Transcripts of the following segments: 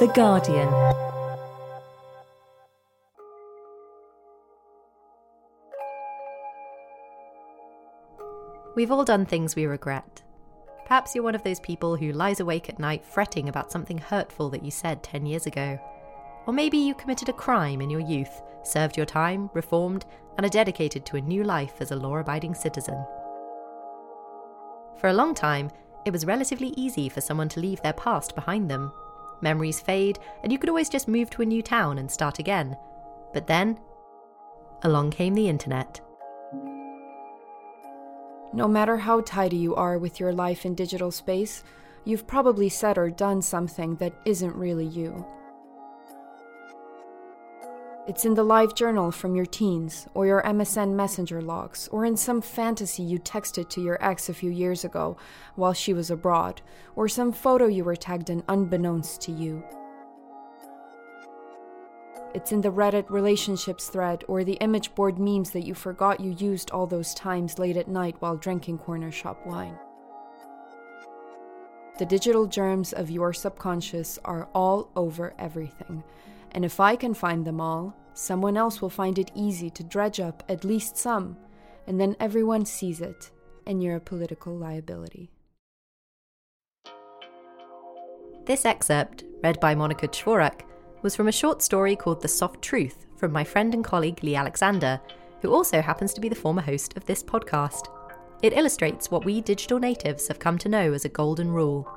The Guardian. We've all done things we regret. Perhaps you're one of those people who lies awake at night fretting about something hurtful that you said 10 years ago. Or maybe you committed a crime in your youth, served your time, reformed, and are dedicated to a new life as a law abiding citizen. For a long time, it was relatively easy for someone to leave their past behind them. Memories fade, and you could always just move to a new town and start again. But then, along came the internet. No matter how tidy you are with your life in digital space, you've probably said or done something that isn't really you. It's in the live journal from your teens, or your MSN Messenger logs, or in some fantasy you texted to your ex a few years ago while she was abroad, or some photo you were tagged in unbeknownst to you. It's in the Reddit relationships thread or the image board memes that you forgot you used all those times late at night while drinking corner shop wine. The digital germs of your subconscious are all over everything, and if I can find them all, someone else will find it easy to dredge up at least some, and then everyone sees it, and you're a political liability. This excerpt, read by Monica Chvorak, was from a short story called The Soft Truth from my friend and colleague Leigh Alexander, who also happens to be the former host of this podcast. It illustrates what we digital natives have come to know as a golden rule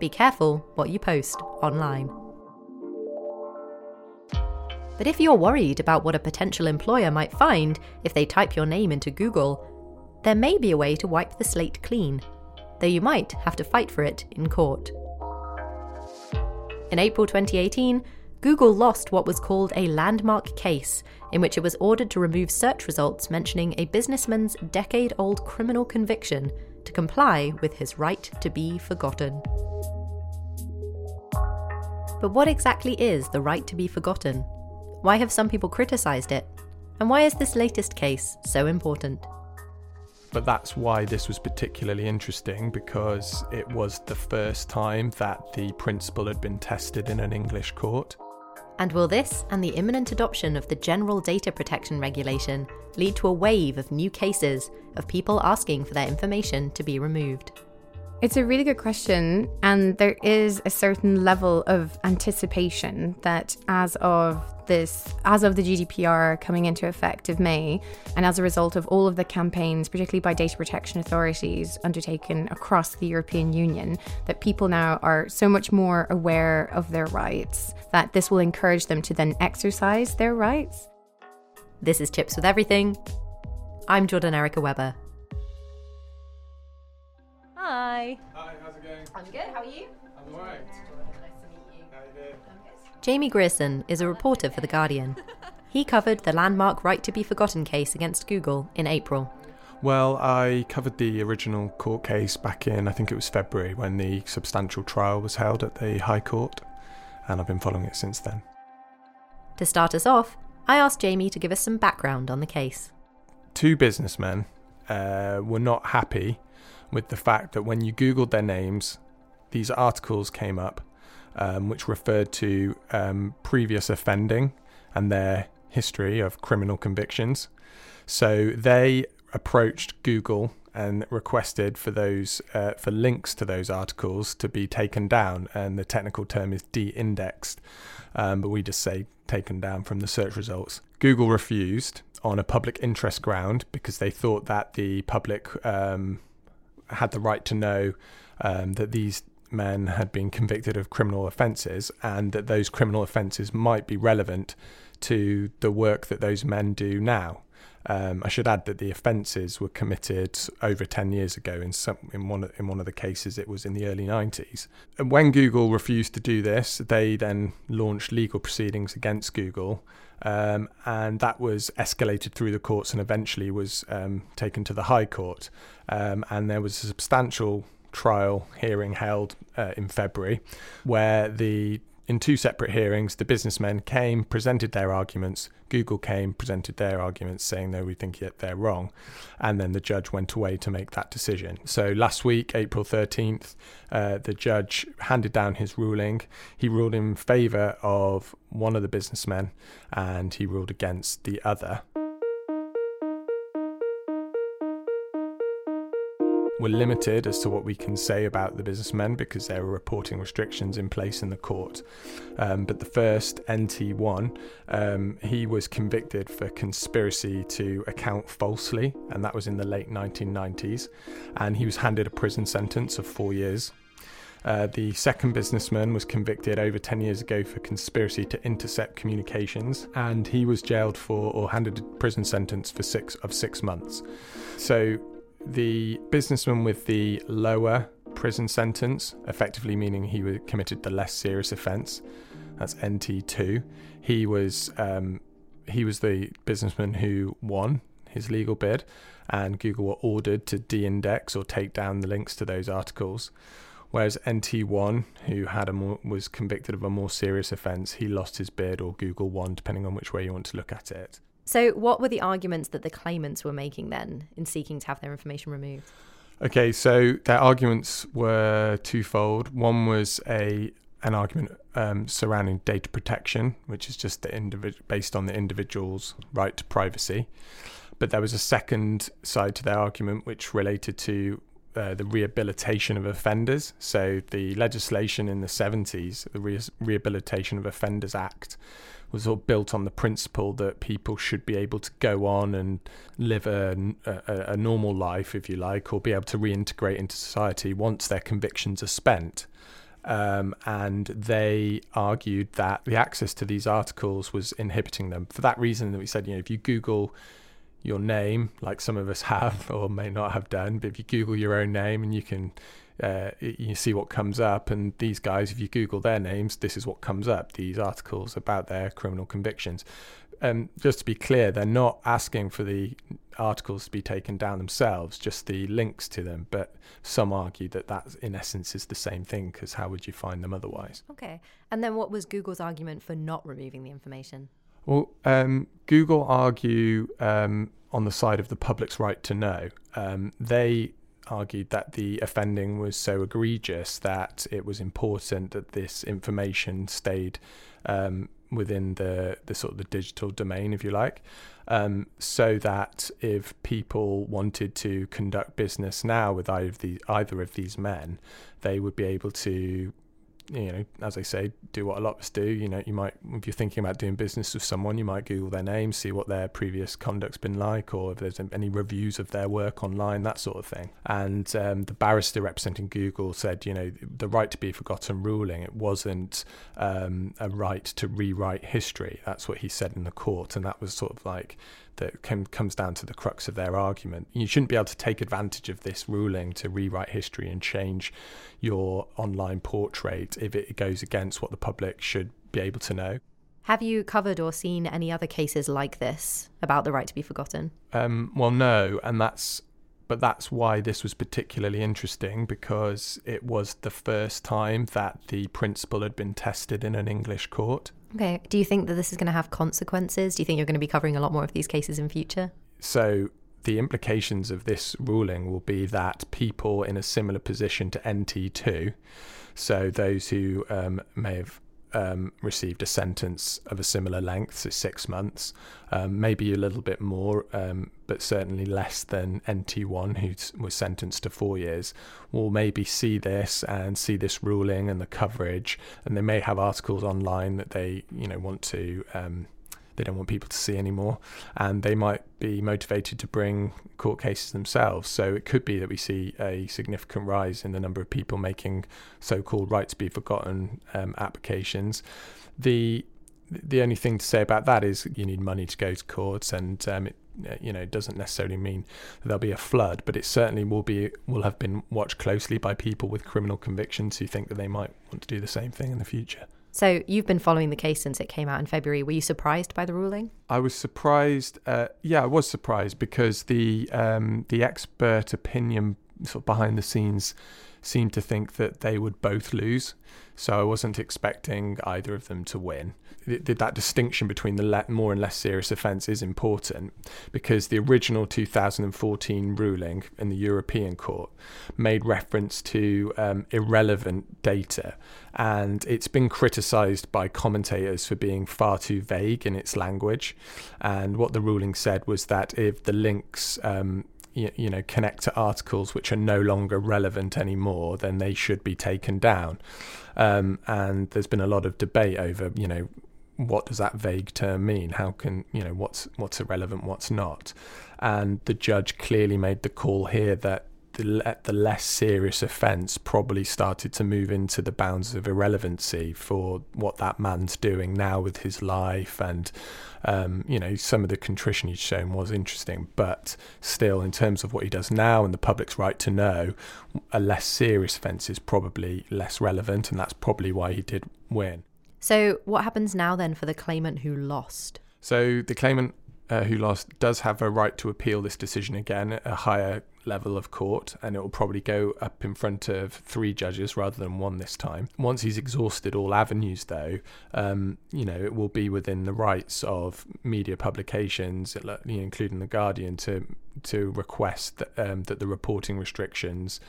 be careful what you post online. But if you're worried about what a potential employer might find if they type your name into Google, there may be a way to wipe the slate clean, though you might have to fight for it in court. In April 2018, Google lost what was called a landmark case, in which it was ordered to remove search results mentioning a businessman's decade old criminal conviction to comply with his right to be forgotten. But what exactly is the right to be forgotten? Why have some people criticised it? And why is this latest case so important? But that's why this was particularly interesting because it was the first time that the principle had been tested in an English court. And will this and the imminent adoption of the General Data Protection Regulation lead to a wave of new cases of people asking for their information to be removed? It's a really good question, and there is a certain level of anticipation that as of this, as of the GDPR coming into effect of May, and as a result of all of the campaigns, particularly by data protection authorities undertaken across the European Union, that people now are so much more aware of their rights that this will encourage them to then exercise their rights. This is Chips with Everything. I'm Jordan Erica Webber. Hi. Hi, how's it going? I'm good. How are you? I'm alright. Nice to meet you. How you doing? Jamie Grierson is a reporter for The Guardian. He covered the landmark Right to Be Forgotten case against Google in April. Well, I covered the original court case back in, I think it was February, when the substantial trial was held at the High Court, and I've been following it since then. To start us off, I asked Jamie to give us some background on the case. two businessmen uh, were not happy with the fact that when you Googled their names, these articles came up um, which referred to um, previous offending and their history of criminal convictions. So they approached Google and requested for those uh, for links to those articles to be taken down, and the technical term is de-indexed, um, but we just say taken down from the search results. Google refused on a public interest ground because they thought that the public um, had the right to know um, that these men had been convicted of criminal offences and that those criminal offences might be relevant to the work that those men do now. Um, I should add that the offences were committed over 10 years ago. In some, in one, of, in one of the cases, it was in the early 90s. And when Google refused to do this, they then launched legal proceedings against Google, um, and that was escalated through the courts and eventually was um, taken to the High Court. Um, and there was a substantial trial hearing held uh, in February, where the in two separate hearings, the businessmen came, presented their arguments. Google came, presented their arguments, saying, no, we think they're wrong. And then the judge went away to make that decision. So last week, April 13th, uh, the judge handed down his ruling. He ruled in favour of one of the businessmen and he ruled against the other. We're limited as to what we can say about the businessmen because there are reporting restrictions in place in the court. Um, but the first, NT1, um, he was convicted for conspiracy to account falsely, and that was in the late 1990s. And he was handed a prison sentence of four years. Uh, the second businessman was convicted over 10 years ago for conspiracy to intercept communications, and he was jailed for or handed a prison sentence for six of six months. So the businessman with the lower prison sentence, effectively meaning he committed the less serious offence. That's NT2. He was um, he was the businessman who won his legal bid, and Google were ordered to de-index or take down the links to those articles. Whereas NT1, who had a more, was convicted of a more serious offence, he lost his bid or Google won, depending on which way you want to look at it. So, what were the arguments that the claimants were making then in seeking to have their information removed? Okay, so their arguments were twofold. One was a an argument um, surrounding data protection, which is just the individ- based on the individual's right to privacy. But there was a second side to their argument, which related to uh, the rehabilitation of offenders. So the legislation in the 70s, the Re- Rehabilitation of Offenders Act, was all built on the principle that people should be able to go on and live a, a, a normal life, if you like, or be able to reintegrate into society once their convictions are spent. Um, and they argued that the access to these articles was inhibiting them. For that reason, that we said, you know, if you Google your name, like some of us have or may not have done, but if you Google your own name and you can uh, you see what comes up. And these guys, if you Google their names, this is what comes up these articles about their criminal convictions. Um, just to be clear, they're not asking for the articles to be taken down themselves, just the links to them. But some argue that that, in essence, is the same thing because how would you find them otherwise? Okay. And then what was Google's argument for not removing the information? Well, um, Google argue um, on the side of the public's right to know. Um, they argued that the offending was so egregious that it was important that this information stayed um, within the, the sort of the digital domain, if you like, um, so that if people wanted to conduct business now with either of, the, either of these men, they would be able to you know, as I say, do what a lot of us do. You know, you might, if you're thinking about doing business with someone, you might Google their name, see what their previous conduct's been like, or if there's any reviews of their work online, that sort of thing. And um, the barrister representing Google said, you know, the right to be forgotten ruling, it wasn't um, a right to rewrite history. That's what he said in the court. And that was sort of like that com- comes down to the crux of their argument. You shouldn't be able to take advantage of this ruling to rewrite history and change your online portrait if it goes against what the public should be able to know. Have you covered or seen any other cases like this about the right to be forgotten? Um, well, no, and that's but that's why this was particularly interesting because it was the first time that the principle had been tested in an English court. Okay. Do you think that this is going to have consequences? Do you think you're going to be covering a lot more of these cases in future? So the implications of this ruling will be that people in a similar position to NT2, so those who um, may have um, received a sentence of a similar length, so six months, um, maybe a little bit more, um, but certainly less than NT1, who was sentenced to four years, will maybe see this and see this ruling and the coverage, and they may have articles online that they, you know, want to um, they don't want people to see anymore, and they might be motivated to bring court cases themselves. So it could be that we see a significant rise in the number of people making so-called right to be forgotten um, applications. The the only thing to say about that is you need money to go to courts, and um, it uh, you know it doesn't necessarily mean there'll be a flood, but it certainly will be will have been watched closely by people with criminal convictions who think that they might want to do the same thing in the future. So you've been following the case since it came out in February. Were you surprised by the ruling? I was surprised. Uh, yeah, I was surprised because the um, the expert opinion sort of behind the scenes seemed to think that they would both lose. So I wasn't expecting either of them to win. That distinction between the more and less serious offence is important because the original 2014 ruling in the European Court made reference to um, irrelevant data, and it's been criticised by commentators for being far too vague in its language. And what the ruling said was that if the links um, you, you know connect to articles which are no longer relevant anymore, then they should be taken down. Um, and there's been a lot of debate over you know what does that vague term mean? How can you know what's what's irrelevant, what's not? And the judge clearly made the call here that the, the less serious offence probably started to move into the bounds of irrelevancy for what that man's doing now with his life. And, um, you know, some of the contrition he's shown was interesting, but still, in terms of what he does now and the public's right to know, a less serious offence is probably less relevant. And that's probably why he did win. So, what happens now then for the claimant who lost? So, the claimant uh, who lost does have a right to appeal this decision again at a higher level of court, and it will probably go up in front of three judges rather than one this time. Once he's exhausted all avenues, though, um, you know, it will be within the rights of media publications, including the Guardian, to to request that, um, that the reporting restrictions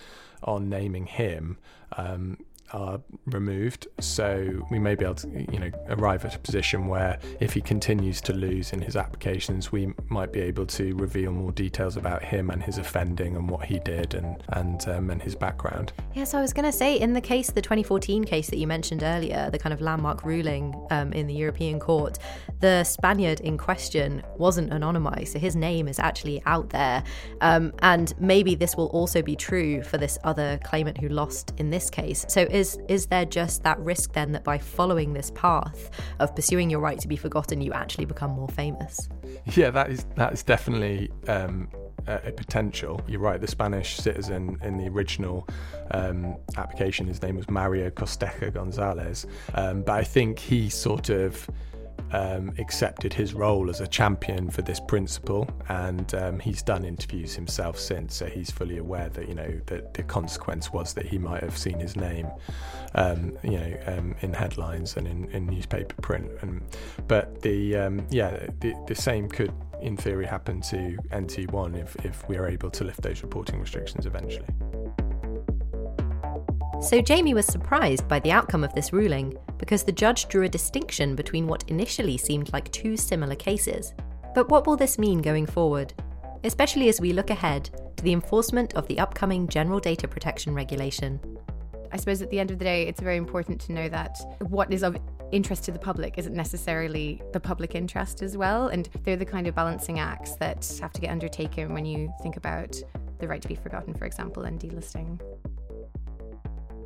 on naming him um, are removed. So we may be able to, you know, arrive at a position where if he continues to lose in his applications, we might be able to reveal more details about him and his offending and what he did and and um, and his background. Yeah, so I was going to say in the case, the 2014 case that you mentioned earlier, the kind of landmark ruling um, in the European Court, the Spaniard in question wasn't anonymized, so his name is actually out there, um, and maybe this will also be true for this other claimant who lost in this case. So is is there just that risk then that by following this path of pursuing your right to be forgotten, you actually become more famous? Yeah, that is that is definitely um, a, potential. You're right. The Spanish citizen in the original um, application, his name was Mario Costeja Gonzalez, um, but I think he sort of um, accepted his role as a champion for this principle, and um, he's done interviews himself since, so he's fully aware that you know that the consequence was that he might have seen his name, um, you know, um, in headlines and in, in newspaper print. And but the um, yeah, the, the same could in theory happen to NT1 if if we are able to lift those reporting restrictions eventually. So Jamie was surprised by the outcome of this ruling because the judge drew a distinction between what initially seemed like two similar cases. But what will this mean going forward? Especially as we look ahead to the enforcement of the upcoming General Data Protection Regulation. I suppose at the end of the day, it's very important to know that what is of interest to the public isn't necessarily the public interest as well. And they're the kind of balancing acts that have to get undertaken when you think about the right to be forgotten, for example, and delisting.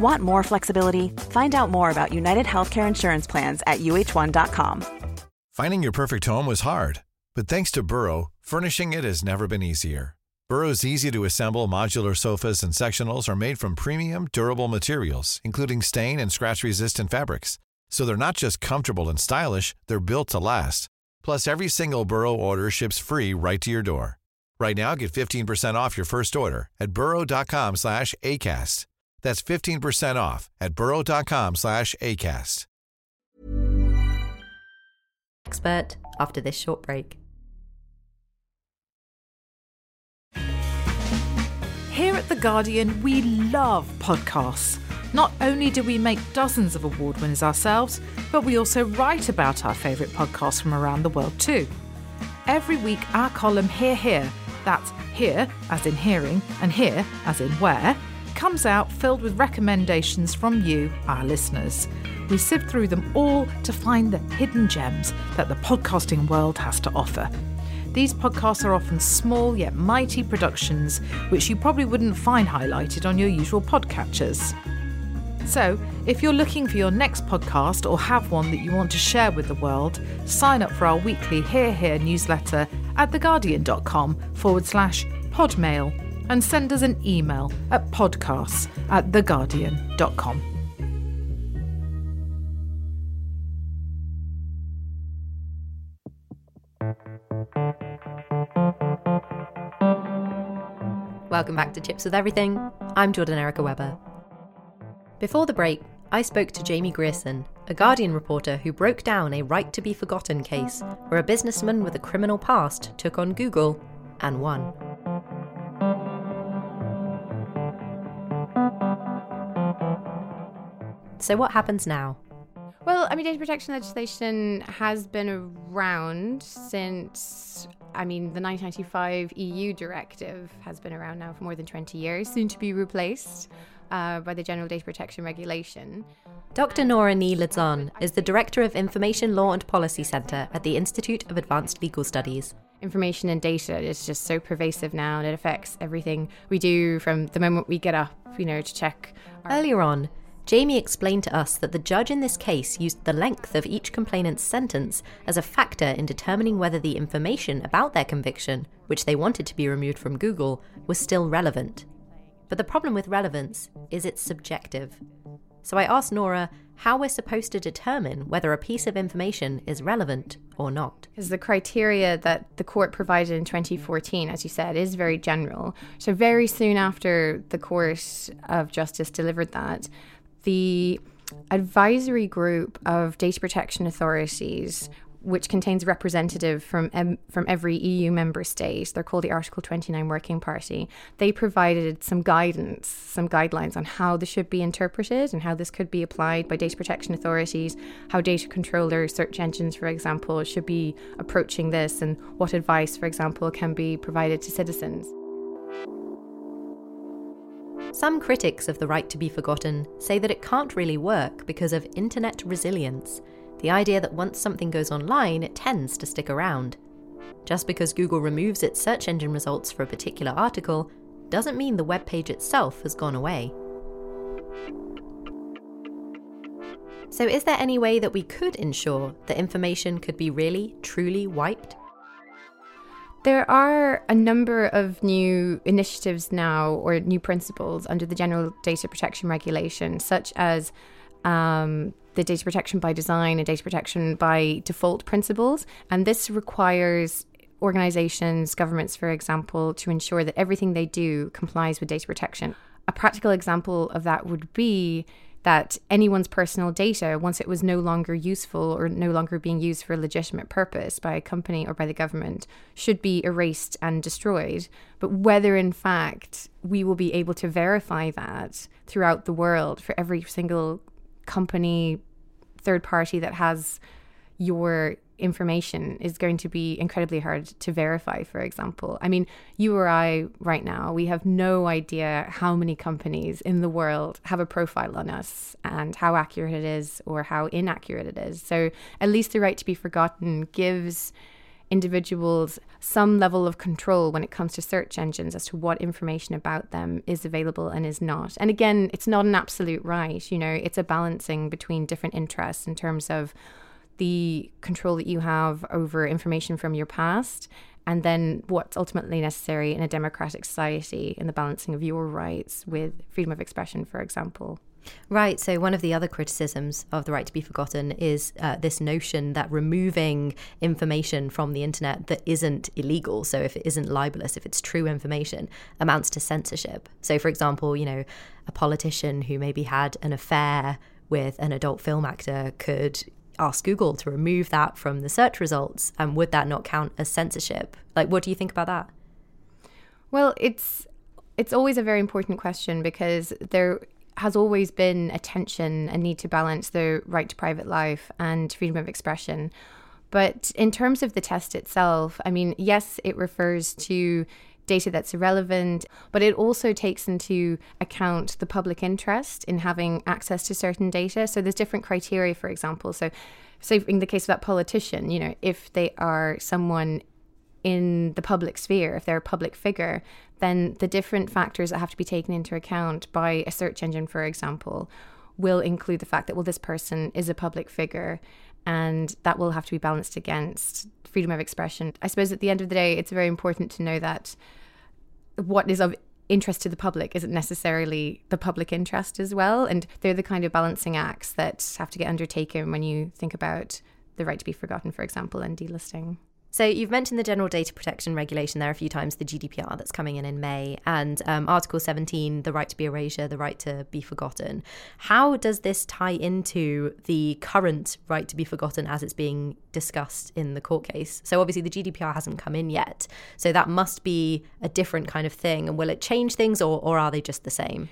Want more flexibility? Find out more about United Healthcare Insurance Plans at uhone.com. Finding your perfect home was hard, but thanks to Burrow, furnishing it has never been easier. Burrow's easy to assemble modular sofas and sectionals are made from premium, durable materials, including stain and scratch resistant fabrics. So they're not just comfortable and stylish, they're built to last. Plus, every single Burrow order ships free right to your door. Right now, get 15% off your first order at burrow.com slash ACAST. That's 15% off at burrow.com slash ACAST. Expert after this short break. Here at The Guardian, we love podcasts. Not only do we make dozens of award winners ourselves, but we also write about our favourite podcasts from around the world too. Every week, our column Hear Here, that's hear as in hearing and here as in where, comes out filled with recommendations from you, our listeners. We sift through them all to find the hidden gems that the podcasting world has to offer. These podcasts are often small yet mighty productions, which you probably wouldn't find highlighted on your usual podcatchers. So, if you're looking for your next podcast or have one that you want to share with the world, sign up for our weekly Hear Here newsletter at theguardian.com forward slash podmail and send us an email at podcasts at theguardian.com. Welcome back to Chips with Everything. I'm Jordan Erica Webber. Before the break, I spoke to Jamie Grierson, a Guardian reporter who broke down a right to be forgotten case where a businessman with a criminal past took on Google and won. So, what happens now? Well, I mean, data protection legislation has been around since, I mean, the 1995 EU directive has been around now for more than 20 years, soon to be replaced uh, by the General Data Protection Regulation. Dr. Nóra Ni Loideain is the Director of Information Law and Policy Centre at the Institute of Advanced Legal Studies. Information and data is just so pervasive now and it affects everything we do from the moment we get up, you know, to check. Our- Earlier on, Jamie explained to us that the judge in this case used the length of each complainant's sentence as a factor in determining whether the information about their conviction, which they wanted to be removed from Google, was still relevant. But the problem with relevance is it's subjective. So I asked Nora how we're supposed to determine whether a piece of information is relevant or not. Because the criteria that the court provided in 2014, as you said, is very general. So, very soon after the Court of Justice delivered that, the advisory group of data protection authorities which contains representative from um, from every EU member state. They're called the Article 29 Working Party. They provided some guidance, some guidelines on how this should be interpreted and how this could be applied by data protection authorities, how data controllers, search engines, for example, should be approaching this, and what advice, for example, can be provided to citizens. Some critics of the right to be forgotten say that it can't really work because of internet resilience, the idea that once something goes online, it tends to stick around. Just because Google removes its search engine results for a particular article doesn't mean the web page itself has gone away. So, is there any way that we could ensure that information could be really, truly wiped? There are a number of new initiatives now or new principles under the General Data Protection Regulation, such as um, the data protection by design and data protection by default principles. And this requires organizations, governments, for example, to ensure that everything they do complies with data protection. A practical example of that would be that anyone's personal data, once it was no longer useful or no longer being used for a legitimate purpose by a company or by the government, should be erased and destroyed. But whether in fact we will be able to verify that throughout the world for every single company, third party that has your information is going to be incredibly hard to verify, for example. I mean, you or I, right now, we have no idea how many companies in the world have a profile on us and how accurate it is or how inaccurate it is. So, at least the right to be forgotten gives individuals some level of control when it comes to search engines as to what information about them is available and is not. And again, it's not an absolute right, you know, it's a balancing between different interests in terms of the control that you have over information from your past and then what's ultimately necessary in a democratic society in the balancing of your rights with freedom of expression, for example. Right. So, one of the other criticisms of the right to be forgotten is uh, this notion that removing information from the internet that isn't illegal, so if it isn't libelous, if it's true information, amounts to censorship. So, for example, you know, a politician who maybe had an affair with an adult film actor could ask Google to remove that from the search results. And would that not count as censorship? Like, what do you think about that? Well, it's it's always a very important question because there has always been a tension and need to balance the right to private life and freedom of expression. But in terms of the test itself, I mean, yes, it refers to data that's irrelevant, but it also takes into account the public interest in having access to certain data. So there's different criteria, for example. So, say in the case of that politician, you know, if they are someone in the public sphere, if they're a public figure, then the different factors that have to be taken into account by a search engine, for example, will include the fact that, well, this person is a public figure and that will have to be balanced against freedom of expression. I suppose at the end of the day, it's very important to know that what is of interest to the public isn't necessarily the public interest as well. And they're the kind of balancing acts that have to get undertaken when you think about the right to be forgotten, for example, and delisting. So you've mentioned the General Data Protection Regulation there a few times, the GDPR that's coming in in May, and um, Article 17, the right to be erasure, the right to be forgotten. How does this tie into the current right to be forgotten as it's being discussed in the court case? So obviously the GDPR hasn't come in yet, so that must be a different kind of thing. And will it change things, or, or are they just the same?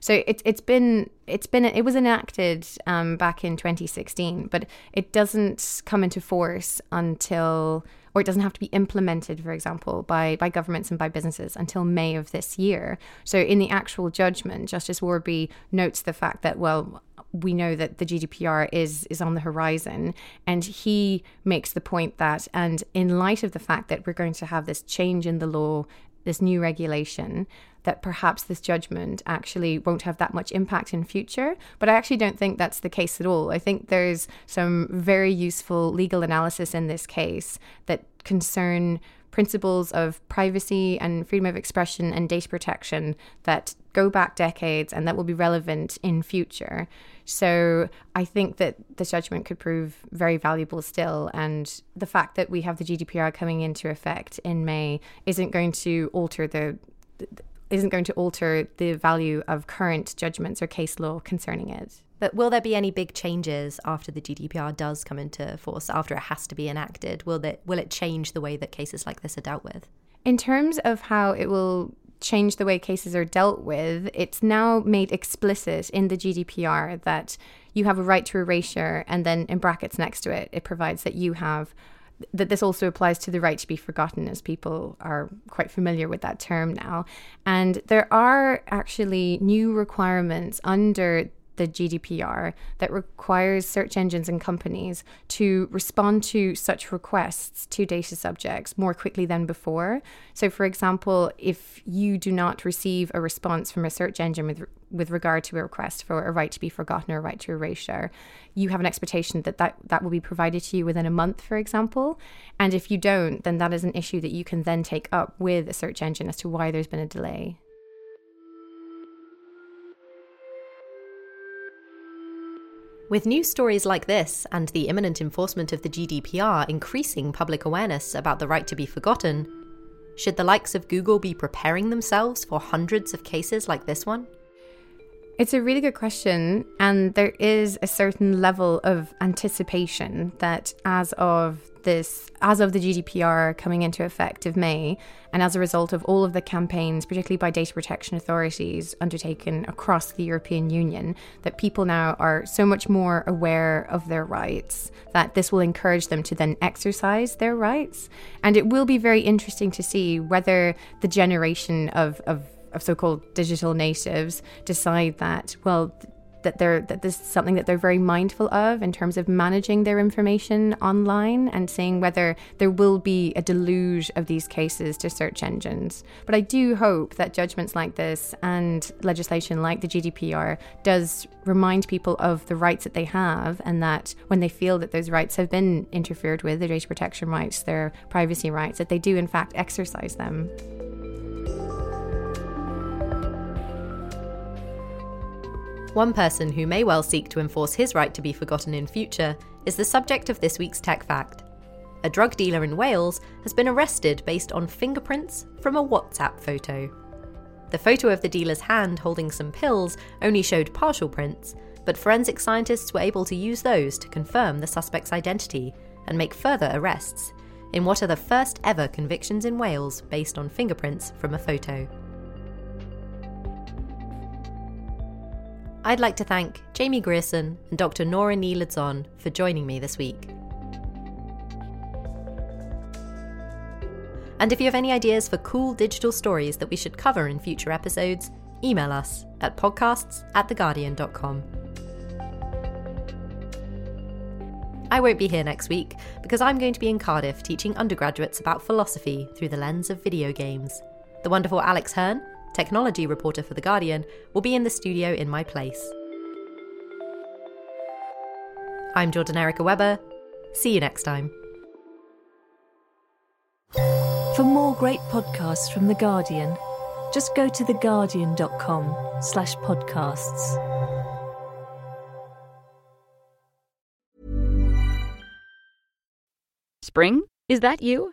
So it's it's been it's been it was enacted um, back in 2016, but it doesn't come into force until or it doesn't have to be implemented, for example, by, by governments and by businesses until May of this year. So, in the actual judgment, Justice Warby notes the fact that, well, we know that the GDPR is is on the horizon, and he makes the point that, and in light of the fact that we're going to have this change in the law, this new regulation, that perhaps this judgment actually won't have that much impact in future. But I actually don't think that's the case at all. I think there's some very useful legal analysis in this case that concern principles of privacy and freedom of expression and data protection that go back decades and that will be relevant in future. So I think that the judgment could prove very valuable still. And the fact that we have the GDPR coming into effect in May isn't going to alter the, the isn't going to alter the value of current judgments or case law concerning it. But will there be any big changes after the GDPR does come into force, after it has to be enacted? Will that will it change the way that cases like this are dealt with? In terms of how it will change the way cases are dealt with, it's now made explicit in the GDPR that you have a right to erasure, and then in brackets next to it, it provides that you have that this also applies to the right to be forgotten, as people are quite familiar with that term now. And there are actually new requirements under the GDPR that requires search engines and companies to respond to such requests to data subjects more quickly than before. So, for example, if you do not receive a response from a search engine with, with regard to a request for a right to be forgotten or a right to erasure, you have an expectation that, that that will be provided to you within a month, for example. And if you don't, then that is an issue that you can then take up with a search engine as to why there's been a delay. With news stories like this and the imminent enforcement of the GDPR increasing public awareness about the right to be forgotten, should the likes of Google be preparing themselves for hundreds of cases like this one? It's a really good question. And there is a certain level of anticipation that as of this, as of the GDPR coming into effect of May, and as a result of all of the campaigns, particularly by data protection authorities undertaken across the European Union, that people now are so much more aware of their rights that this will encourage them to then exercise their rights. And it will be very interesting to see whether the generation of, of of so called digital natives decide that, well, that they're that this is something that they're very mindful of in terms of managing their information online and seeing whether there will be a deluge of these cases to search engines. But I do hope that judgments like this and legislation like the GDPR does remind people of the rights that they have and that when they feel that those rights have been interfered with, their data protection rights, their privacy rights, that they do in fact exercise them. One person who may well seek to enforce his right to be forgotten in future is the subject of this week's Tech Fact. A drug dealer in Wales has been arrested based on fingerprints from a WhatsApp photo. The photo of the dealer's hand holding some pills only showed partial prints, but forensic scientists were able to use those to confirm the suspect's identity and make further arrests in what are the first ever convictions in Wales based on fingerprints from a photo. I'd like to thank Jamie Grierson and Dr. Nóra Ni Loideain for joining me this week. And if you have any ideas for cool digital stories that we should cover in future episodes, email us at podcasts at theguardian.com. I won't be here next week because I'm going to be in Cardiff teaching undergraduates about philosophy through the lens of video games. The wonderful Alex Hearn technology reporter for The Guardian, will be in the studio in my place. I'm Jordan Erica Webber. See you next time. For more great podcasts from The Guardian, just go to theguardian.com slash podcasts. Spring? Is that you?